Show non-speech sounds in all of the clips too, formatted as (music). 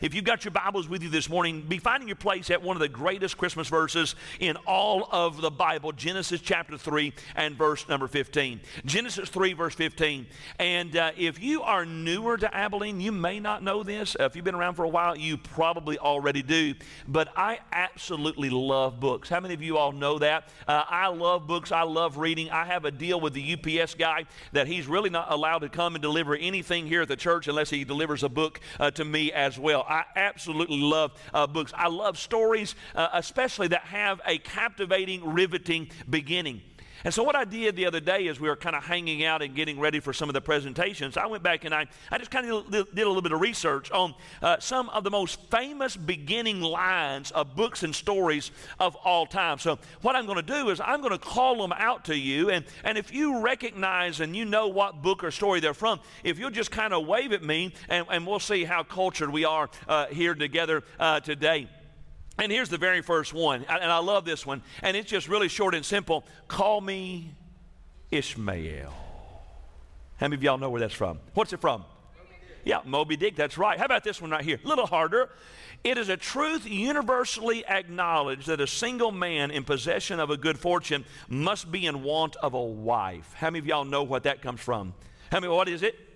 If you've got your Bibles with you this morning, be finding your place at one of the greatest Christmas verses in all of the Bible, Genesis chapter 3 and verse number 15. Genesis 3, verse 15. And uh, if you are newer to Abilene, you may not know this. If you've been around for a while, you probably already do. But I absolutely love books. How many of you all know that? Uh, I love books. I love reading. I have a deal with the UPS guy that he's really not allowed to come and deliver anything here at the church unless he delivers a book uh, to me as well. I absolutely love uh, books. I love stories, uh, especially that have a captivating, riveting beginning. And so, what I did the other day as we were kind of hanging out and getting ready for some of the presentations, I went back and I, I just kind of did a little bit of research on uh, some of the most famous beginning lines of books and stories of all time. So, what I'm going to do is I'm going to call them out to you. And, and if you recognize and you know what book or story they're from, if you'll just kind of wave at me and, and we'll see how cultured we are uh, here together uh, today. And here's the very first one, and I love this one, and it's just really short and simple. Call me Ishmael. How many of y'all know where that's from? What's it from? Yeah, Moby Dick, that's right. How about this one right here? A little harder. It is a truth universally acknowledged that a single man in possession of a good fortune must be in want of a wife. How many of y'all know what that comes from? How many, what is it?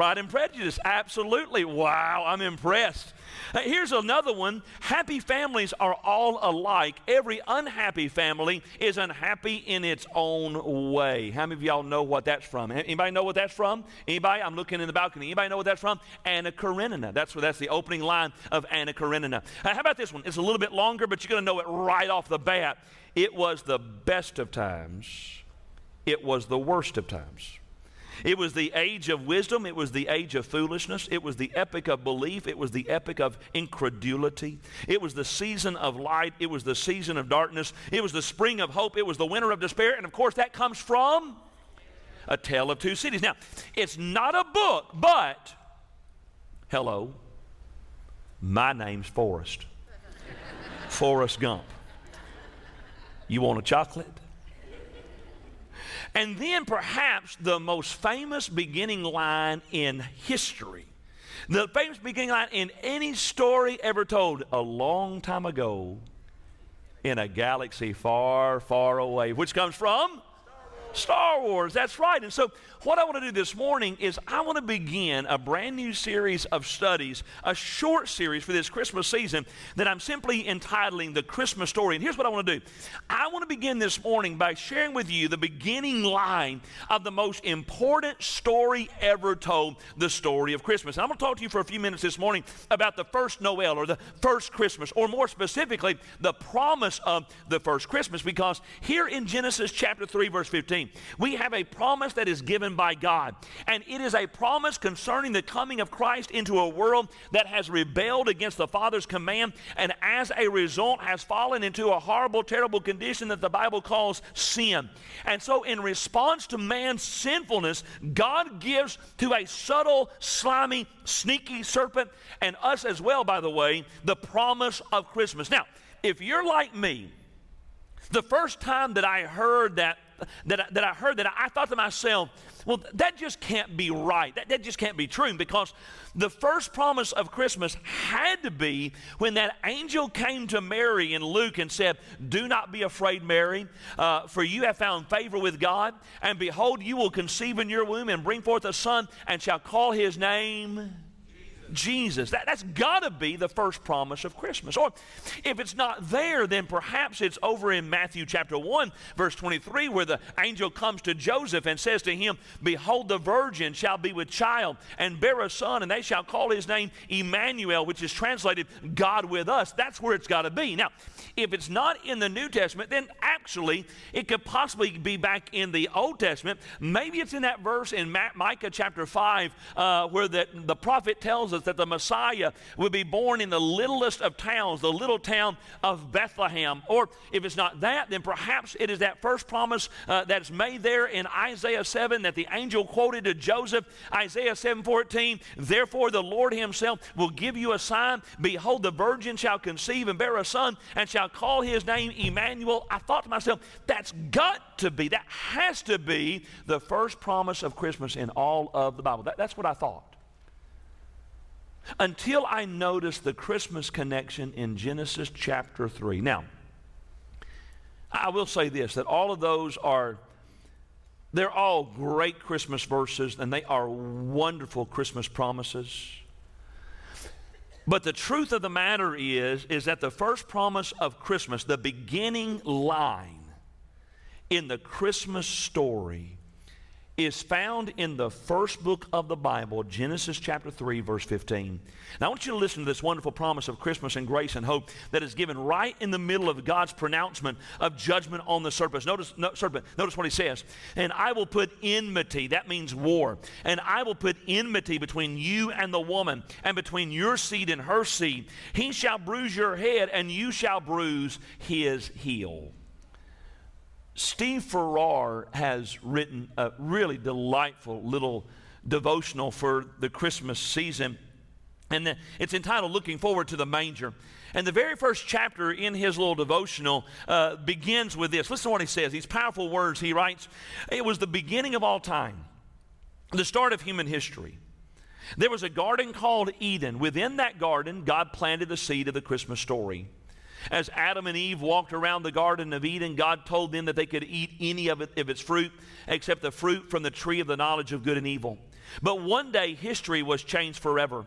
Pride and Prejudice, absolutely. Wow, I'm impressed. Uh, here's another one. Happy families are all alike. Every unhappy family is unhappy in its own way. How many of y'all know what that's from? Anybody know what that's from? Anybody? I'm looking in the balcony. Anybody know what that's from? Anna Karenina. That's that's the opening line of Anna Karenina. Uh, how about this one? It's a little bit longer, but you're going to know it right off the bat. It was the best of times. It was the worst of times. It was the age of wisdom. It was the age of foolishness. It was the epic of belief. It was the epic of incredulity. It was the season of light. It was the season of darkness. It was the spring of hope. It was the winter of despair. And of course, that comes from A Tale of Two Cities. Now, it's not a book, but hello, my name's Forrest. Forrest Gump. You want a chocolate? And then perhaps the most famous beginning line in history. The famous beginning line in any story ever told a long time ago in a galaxy far, far away, which comes from Star Wars. That's right. And so, what I want to do this morning is I want to begin a brand new series of studies, a short series for this Christmas season that I'm simply entitling The Christmas Story. And here's what I want to do I want to begin this morning by sharing with you the beginning line of the most important story ever told, the story of Christmas. And I'm going to talk to you for a few minutes this morning about the first Noel or the first Christmas, or more specifically, the promise of the first Christmas, because here in Genesis chapter 3, verse 15, we have a promise that is given by God. And it is a promise concerning the coming of Christ into a world that has rebelled against the Father's command and as a result has fallen into a horrible, terrible condition that the Bible calls sin. And so, in response to man's sinfulness, God gives to a subtle, slimy, sneaky serpent, and us as well, by the way, the promise of Christmas. Now, if you're like me, the first time that I heard that that I, that I heard that I thought to myself, well, that just can't be right. That, that just can't be true because the first promise of Christmas had to be when that angel came to Mary in Luke and said, Do not be afraid, Mary, uh, for you have found favor with God, and behold, you will conceive in your womb and bring forth a son, and shall call his name Jesus. That, that's got to be the first promise of Christmas. Or if it's not there, then perhaps it's over in Matthew chapter 1, verse 23, where the angel comes to Joseph and says to him, Behold, the virgin shall be with child and bear a son, and they shall call his name Emmanuel, which is translated God with us. That's where it's got to be. Now, if it's not in the New Testament, then actually it could possibly be back in the Old Testament. Maybe it's in that verse in Micah chapter 5 uh, where the, the prophet tells us us that the Messiah would be born in the littlest of towns, the little town of Bethlehem. Or if it's not that, then perhaps it is that first promise uh, that's made there in Isaiah 7 that the angel quoted to Joseph, Isaiah 7:14. Therefore, the Lord Himself will give you a sign. Behold, the virgin shall conceive and bear a son, and shall call his name Emmanuel. I thought to myself, that's got to be, that has to be the first promise of Christmas in all of the Bible. That, that's what I thought. Until I noticed the Christmas connection in Genesis chapter 3. Now, I will say this that all of those are they're all great Christmas verses and they are wonderful Christmas promises. But the truth of the matter is is that the first promise of Christmas, the beginning line in the Christmas story is found in the first book of the Bible, Genesis chapter 3, verse 15. Now, I want you to listen to this wonderful promise of Christmas and grace and hope that is given right in the middle of God's pronouncement of judgment on the serpent. Notice, no, serpent. Notice what he says. And I will put enmity, that means war, and I will put enmity between you and the woman, and between your seed and her seed. He shall bruise your head, and you shall bruise his heel. Steve Farrar has written a really delightful little devotional for the Christmas season. And it's entitled Looking Forward to the Manger. And the very first chapter in his little devotional uh, begins with this. Listen to what he says. These powerful words he writes It was the beginning of all time, the start of human history. There was a garden called Eden. Within that garden, God planted the seed of the Christmas story. As Adam and Eve walked around the Garden of Eden, God told them that they could eat any of, it, of its fruit except the fruit from the tree of the knowledge of good and evil. But one day, history was changed forever.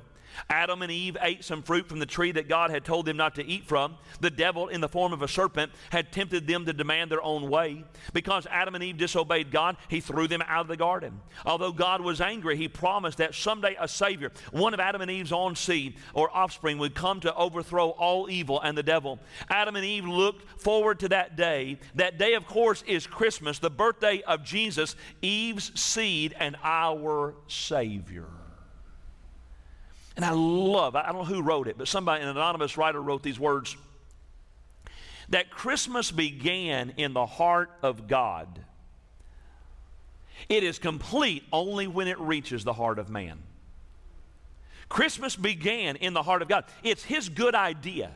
Adam and Eve ate some fruit from the tree that God had told them not to eat from. The devil, in the form of a serpent, had tempted them to demand their own way. Because Adam and Eve disobeyed God, he threw them out of the garden. Although God was angry, he promised that someday a Savior, one of Adam and Eve's own seed or offspring, would come to overthrow all evil and the devil. Adam and Eve looked forward to that day. That day, of course, is Christmas, the birthday of Jesus, Eve's seed, and our Savior. And I love, I don't know who wrote it, but somebody, an anonymous writer wrote these words that Christmas began in the heart of God. It is complete only when it reaches the heart of man. Christmas began in the heart of God. It's His good idea.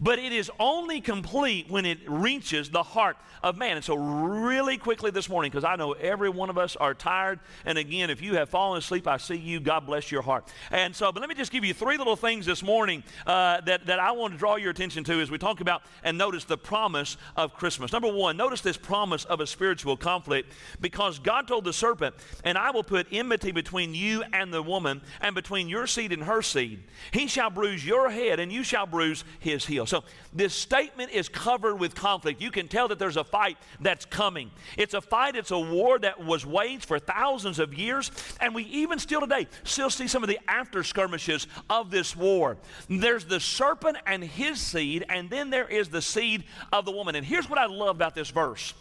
But it is only complete when it reaches the heart of man. And so, really quickly this morning, because I know every one of us are tired. And again, if you have fallen asleep, I see you. God bless your heart. And so, but let me just give you three little things this morning uh, that, that I want to draw your attention to as we talk about and notice the promise of Christmas. Number one, notice this promise of a spiritual conflict because God told the serpent, And I will put enmity between you and the woman, and between your seed and her seed. He shall bruise your head, and you shall bruise his heel. So this statement is covered with conflict. You can tell that there's a fight that's coming. It's a fight, it's a war that was waged for thousands of years, and we even still today still see some of the after skirmishes of this war. There's the serpent and his seed, and then there is the seed of the woman. And here's what I love about this verse.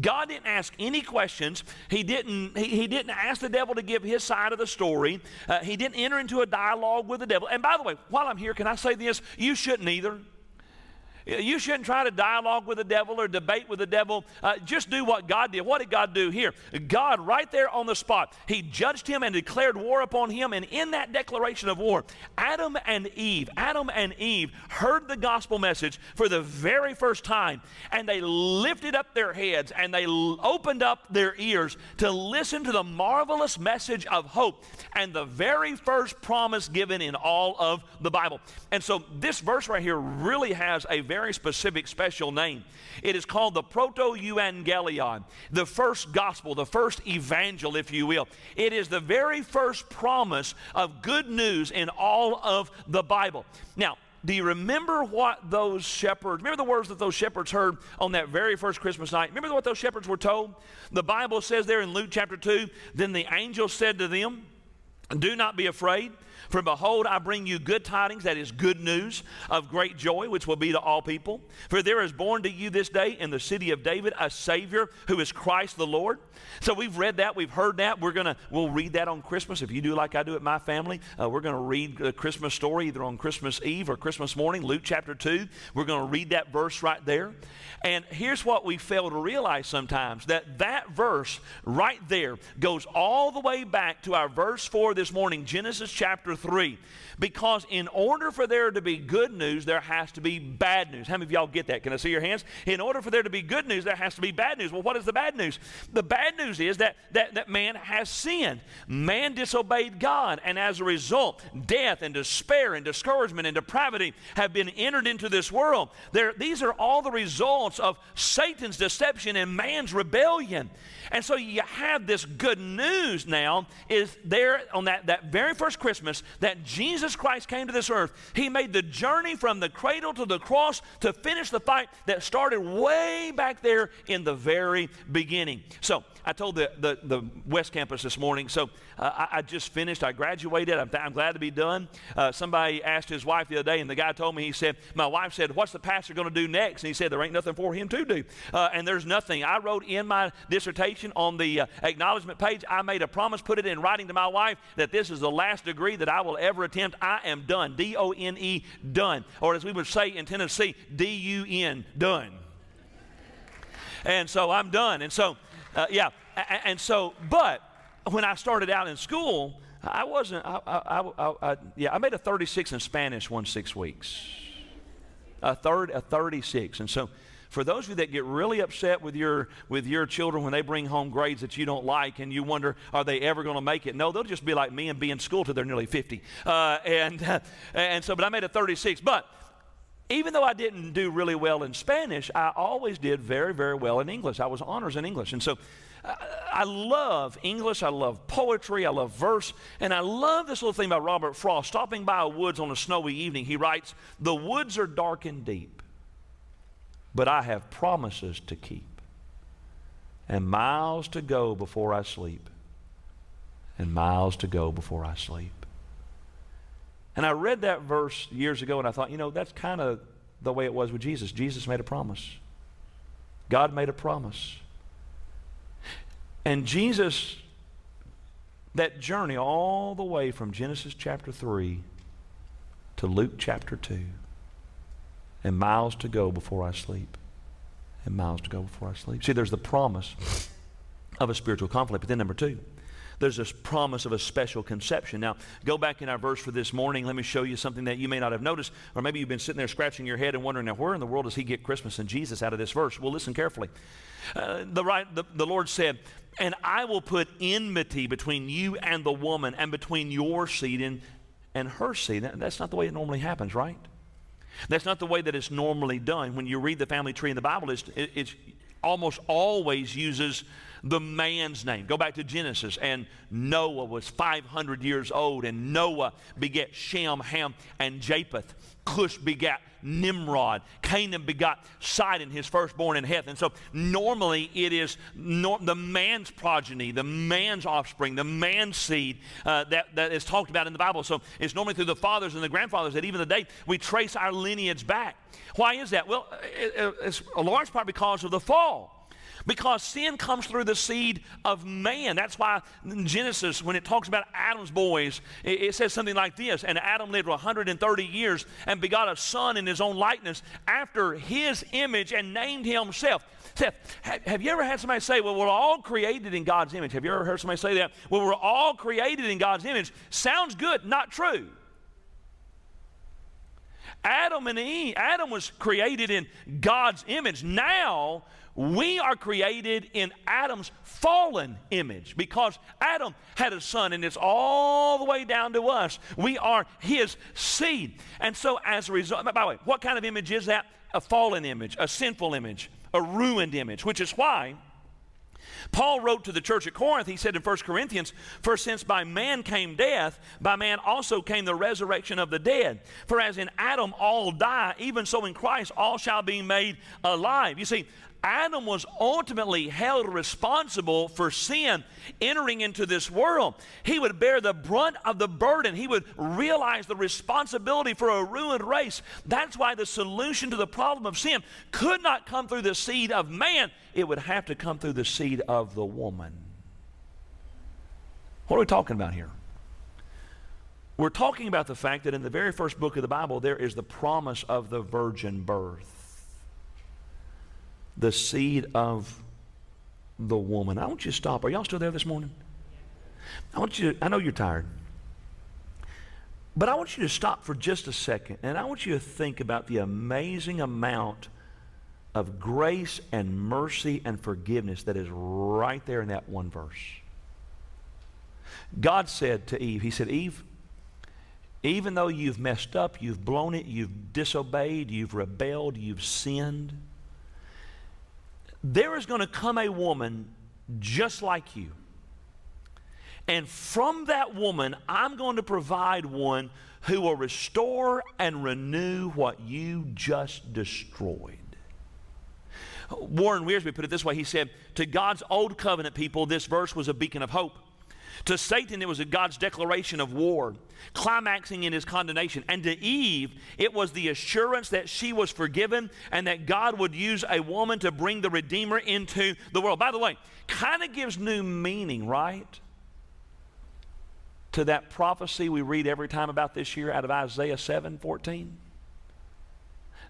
God didn't ask any questions. He didn't he, he didn't ask the devil to give his side of the story. Uh, he didn't enter into a dialogue with the devil. And by the way, while I'm here, can I say this? You shouldn't either. You shouldn't try to dialogue with the devil or debate with the devil. Uh, just do what God did. What did God do here? God, right there on the spot, He judged him and declared war upon him. And in that declaration of war, Adam and Eve, Adam and Eve heard the gospel message for the very first time. And they lifted up their heads and they opened up their ears to listen to the marvelous message of hope and the very first promise given in all of the Bible. And so this verse right here really has a very specific, special name. It is called the Proto Evangelion, the first gospel, the first evangel, if you will. It is the very first promise of good news in all of the Bible. Now, do you remember what those shepherds, remember the words that those shepherds heard on that very first Christmas night? Remember what those shepherds were told? The Bible says there in Luke chapter 2 Then the angel said to them, Do not be afraid. For behold, I bring you good tidings, that is good news of great joy, which will be to all people. For there is born to you this day in the city of David a Savior who is Christ the Lord. So we've read that, we've heard that. We're gonna we'll read that on Christmas. If you do like I do at my family, uh, we're gonna read the Christmas story either on Christmas Eve or Christmas morning, Luke chapter two. We're gonna read that verse right there. And here's what we fail to realize sometimes that that verse right there goes all the way back to our verse 4 this morning, Genesis chapter chapter 3. Because in order for there to be good news, there has to be bad news. How many of y'all get that? Can I see your hands? In order for there to be good news, there has to be bad news. Well, what is the bad news? The bad news is that, that, that man has sinned. Man disobeyed God, and as a result, death and despair and discouragement and depravity have been entered into this world. There, these are all the results of Satan's deception and man's rebellion. And so you have this good news now is there on that, that very first Christmas that Jesus Christ came to this earth. He made the journey from the cradle to the cross to finish the fight that started way back there in the very beginning. So I told the, the, the West Campus this morning, so uh, I, I, just finished. I graduated. I'm, I'm glad to be done. Uh, somebody asked his wife the other day, and the guy told me, he said, My wife said, What's the pastor going to do next? And he said, There ain't nothing for him to do. Uh, and there's nothing. I wrote in my dissertation on the uh, acknowledgement page, I made a promise, put it in writing to my wife, that this is the last degree that I will ever attempt. I am done. D O N E, done. Or as we would say in Tennessee, D U N, done. And so I'm done. And so, uh, yeah. And so, but when I started out in school, I wasn't, I, I, I, yeah, I made a 36 in Spanish one six weeks. A third, a 36. And so, for those of you that get really upset with your with your children when they bring home grades that you don't like and you wonder are they ever going to make it no they'll just be like me and be in school till they're nearly 50 uh, and (laughs) and so but i made a 36 but even though I didn't do really well in Spanish, I always did very, very well in English. I was honors in English. And so I, I love English. I love poetry. I love verse. And I love this little thing by Robert Frost. Stopping by a woods on a snowy evening, he writes, The woods are dark and deep, but I have promises to keep, and miles to go before I sleep, and miles to go before I sleep. And I read that verse years ago and I thought, you know, that's kind of the way it was with Jesus. Jesus made a promise. God made a promise. And Jesus, that journey all the way from Genesis chapter 3 to Luke chapter 2, and miles to go before I sleep, and miles to go before I sleep. See, there's the promise of a spiritual conflict. But then, number two, there's this promise of a special conception. Now, go back in our verse for this morning. Let me show you something that you may not have noticed, or maybe you've been sitting there scratching your head and wondering, now, where in the world does he get Christmas and Jesus out of this verse? Well, listen carefully. Uh, the, right, the, the Lord said, and I will put enmity between you and the woman, and between your seed and, and her seed. That, that's not the way it normally happens, right? That's not the way that it's normally done. When you read the family tree in the Bible, it's, it, it's almost always uses the man's name. Go back to Genesis, and Noah was 500 years old, and Noah begat Shem, Ham, and Japheth. Cush begat Nimrod. Canaan begot Sidon, his firstborn in Heth. And so normally it is nor- the man's progeny, the man's offspring, the man's seed uh, that, that is talked about in the Bible. So it's normally through the fathers and the grandfathers that even today we trace our lineage back. Why is that? Well, it, it's a large part because of the fall. Because sin comes through the seed of man. That's why in Genesis, when it talks about Adam's boys, it, it says something like this And Adam lived 130 years and begot a son in his own likeness after his image and named himself. Seth, have, have you ever had somebody say, Well, we're all created in God's image? Have you ever heard somebody say that? Well, we're all created in God's image. Sounds good, not true. Adam and Eve, Adam was created in God's image. Now we are created in Adam's fallen image because Adam had a son and it's all the way down to us. We are his seed. And so, as a result, by the way, what kind of image is that? A fallen image, a sinful image, a ruined image, which is why. Paul wrote to the church at Corinth, he said in 1 Corinthians, For since by man came death, by man also came the resurrection of the dead. For as in Adam all die, even so in Christ all shall be made alive. You see, Adam was ultimately held responsible for sin entering into this world. He would bear the brunt of the burden. He would realize the responsibility for a ruined race. That's why the solution to the problem of sin could not come through the seed of man, it would have to come through the seed of the woman. What are we talking about here? We're talking about the fact that in the very first book of the Bible, there is the promise of the virgin birth the seed of the woman. I want you to stop. Are y'all still there this morning? I want you, to, I know you're tired. But I want you to stop for just a second and I want you to think about the amazing amount of grace and mercy and forgiveness that is right there in that one verse. God said to Eve, He said, Eve, even though you've messed up, you've blown it, you've disobeyed, you've rebelled, you've sinned, there is going to come a woman just like you. And from that woman, I'm going to provide one who will restore and renew what you just destroyed. Warren Wiersbe put it this way he said, To God's old covenant people, this verse was a beacon of hope. To Satan, it was God's declaration of war, climaxing in his condemnation. And to Eve, it was the assurance that she was forgiven and that God would use a woman to bring the Redeemer into the world. By the way, kind of gives new meaning, right? To that prophecy we read every time about this year out of Isaiah 7 14.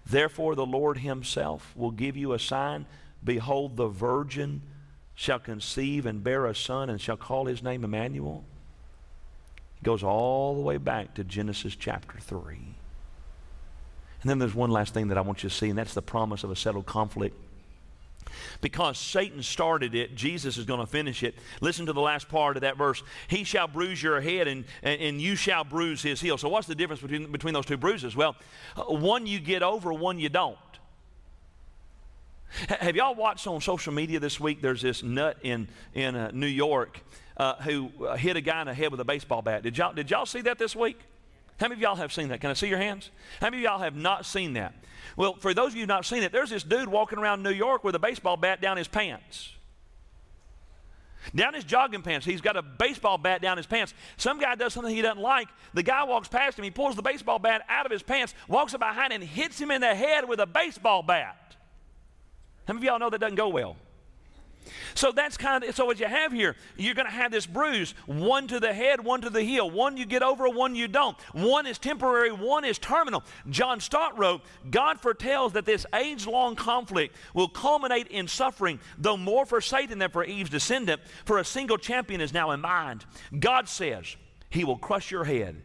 Therefore, the Lord Himself will give you a sign. Behold, the virgin shall conceive and bear a son and shall call his name Emmanuel. It goes all the way back to Genesis chapter 3. And then there's one last thing that I want you to see, and that's the promise of a settled conflict. Because Satan started it, Jesus is going to finish it. Listen to the last part of that verse. He shall bruise your head, and, and, and you shall bruise his heel. So, what's the difference between, between those two bruises? Well, uh, one you get over, one you don't. Have y'all watched on social media this week? There's this nut in, in uh, New York uh, who uh, hit a guy in the head with a baseball bat. Did y'all, did y'all see that this week? How many of y'all have seen that? Can I see your hands? How many of y'all have not seen that? Well, for those of you who have not seen it, there's this dude walking around New York with a baseball bat down his pants. Down his jogging pants. He's got a baseball bat down his pants. Some guy does something he doesn't like. The guy walks past him. He pulls the baseball bat out of his pants, walks up behind, and hits him in the head with a baseball bat. How many of y'all know that doesn't go well? So that's kind of so what you have here. You're going to have this bruise, one to the head, one to the heel. One you get over, one you don't. One is temporary, one is terminal. John Stott wrote, God foretells that this age-long conflict will culminate in suffering, though more for Satan than for Eve's descendant, for a single champion is now in mind. God says he will crush your head,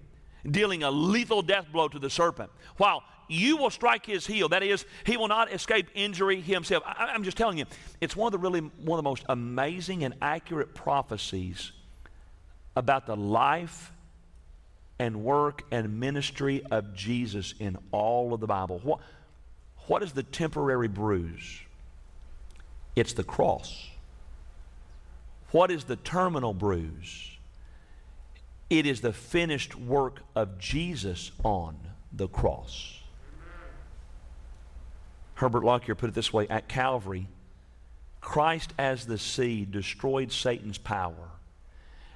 dealing a lethal death blow to the serpent, while you will strike his heel. That is, he will not escape injury himself. I, am just telling you, it's one of the really one of the most amazing and accurate prophecies about the life and work and ministry of Jesus in all of the Bible. What, what is the temporary bruise? It's the cross. What is the terminal bruise? It is the finished work of Jesus on the cross. Herbert Lockyer put it this way At Calvary, Christ as the seed destroyed Satan's power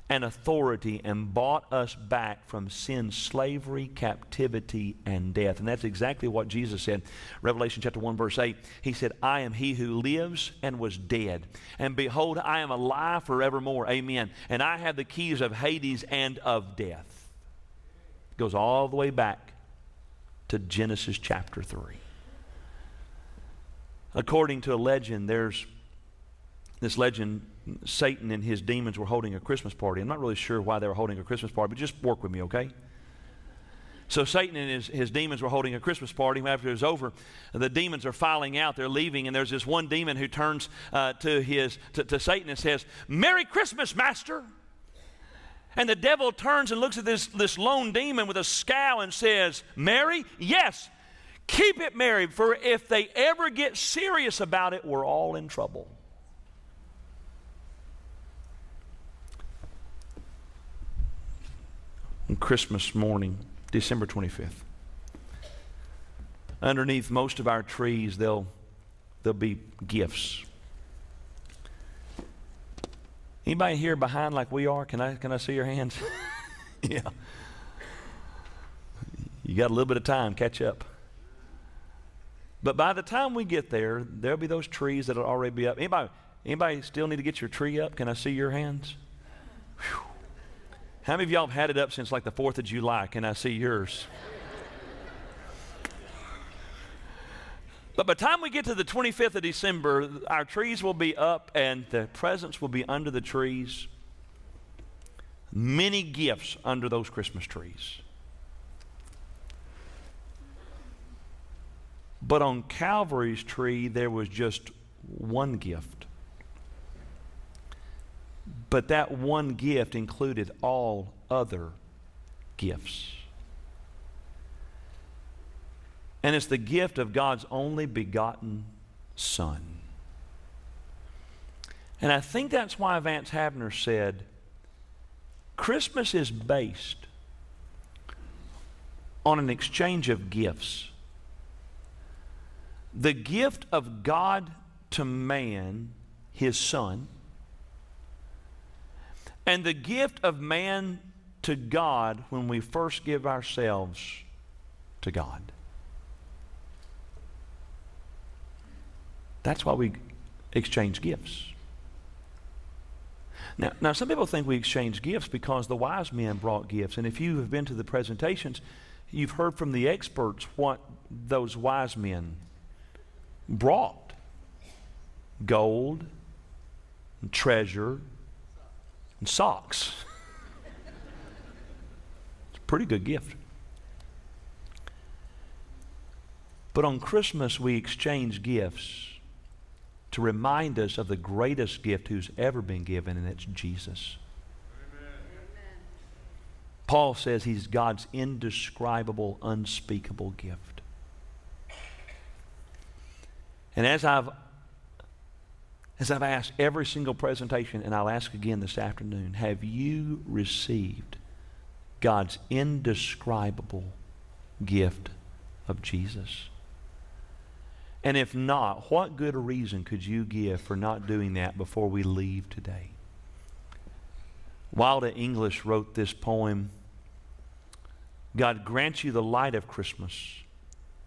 and authority and bought us back from sin's slavery, captivity, and death. And that's exactly what Jesus said. Revelation chapter 1, verse 8. He said, I am he who lives and was dead. And behold, I am alive forevermore. Amen. And I have the keys of Hades and of death. It goes all the way back to Genesis chapter 3. According to a legend, there's this legend Satan and his demons were holding a Christmas party. I'm not really sure why they were holding a Christmas party, but just work with me, okay? So Satan and his, his demons were holding a Christmas party. After it was over, the demons are filing out. They're leaving, and there's this one demon who turns uh, to, his, to, to Satan and says, Merry Christmas, Master. And the devil turns and looks at this, this lone demon with a scowl and says, Merry? Yes, Keep it married, for if they ever get serious about it, we're all in trouble. On Christmas morning, December 25th, underneath most of our trees, there'll, there'll be gifts. Anybody here behind like we are? Can I, can I see your hands? (laughs) yeah. You got a little bit of time, catch up. But by the time we get there, there'll be those trees that'll already be up. Anybody, anybody still need to get your tree up? Can I see your hands? Whew. How many of y'all have had it up since like the 4th of July? Can I see yours? But by the time we get to the 25th of December, our trees will be up and the presents will be under the trees. Many gifts under those Christmas trees. But on Calvary's tree, there was just one gift. But that one gift included all other gifts. And it's the gift of God's only begotten Son. And I think that's why Vance Havner said Christmas is based on an exchange of gifts. The gift of God to man, his Son, and the gift of man to God when we first give ourselves to God. That's why we exchange gifts. Now, now, some people think we exchange gifts because the wise men brought gifts. And if you have been to the presentations, you've heard from the experts what those wise men brought gold, and treasure, and socks. it's a pretty good gift. But on Christmas, we exchange gifts to remind us of the greatest gift who's ever been given, and it's Jesus. Paul says he's God's indescribable, unspeakable gift. And as I've as I've asked every single presentation, and I'll ask again this afternoon, have you received God's indescribable gift of Jesus? And if not, what good reason could you give for not doing that before we leave today? Wilda English wrote this poem God grants you the light of Christmas,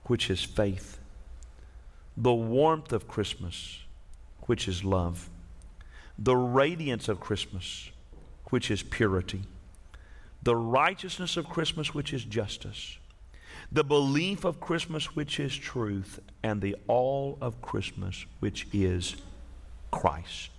which is faith, the warmth of Christmas, which is love, the radiance of Christmas, which is purity, the righteousness of Christmas, which is justice the belief of Christmas, which is truth, and the all of Christmas, which is Christ.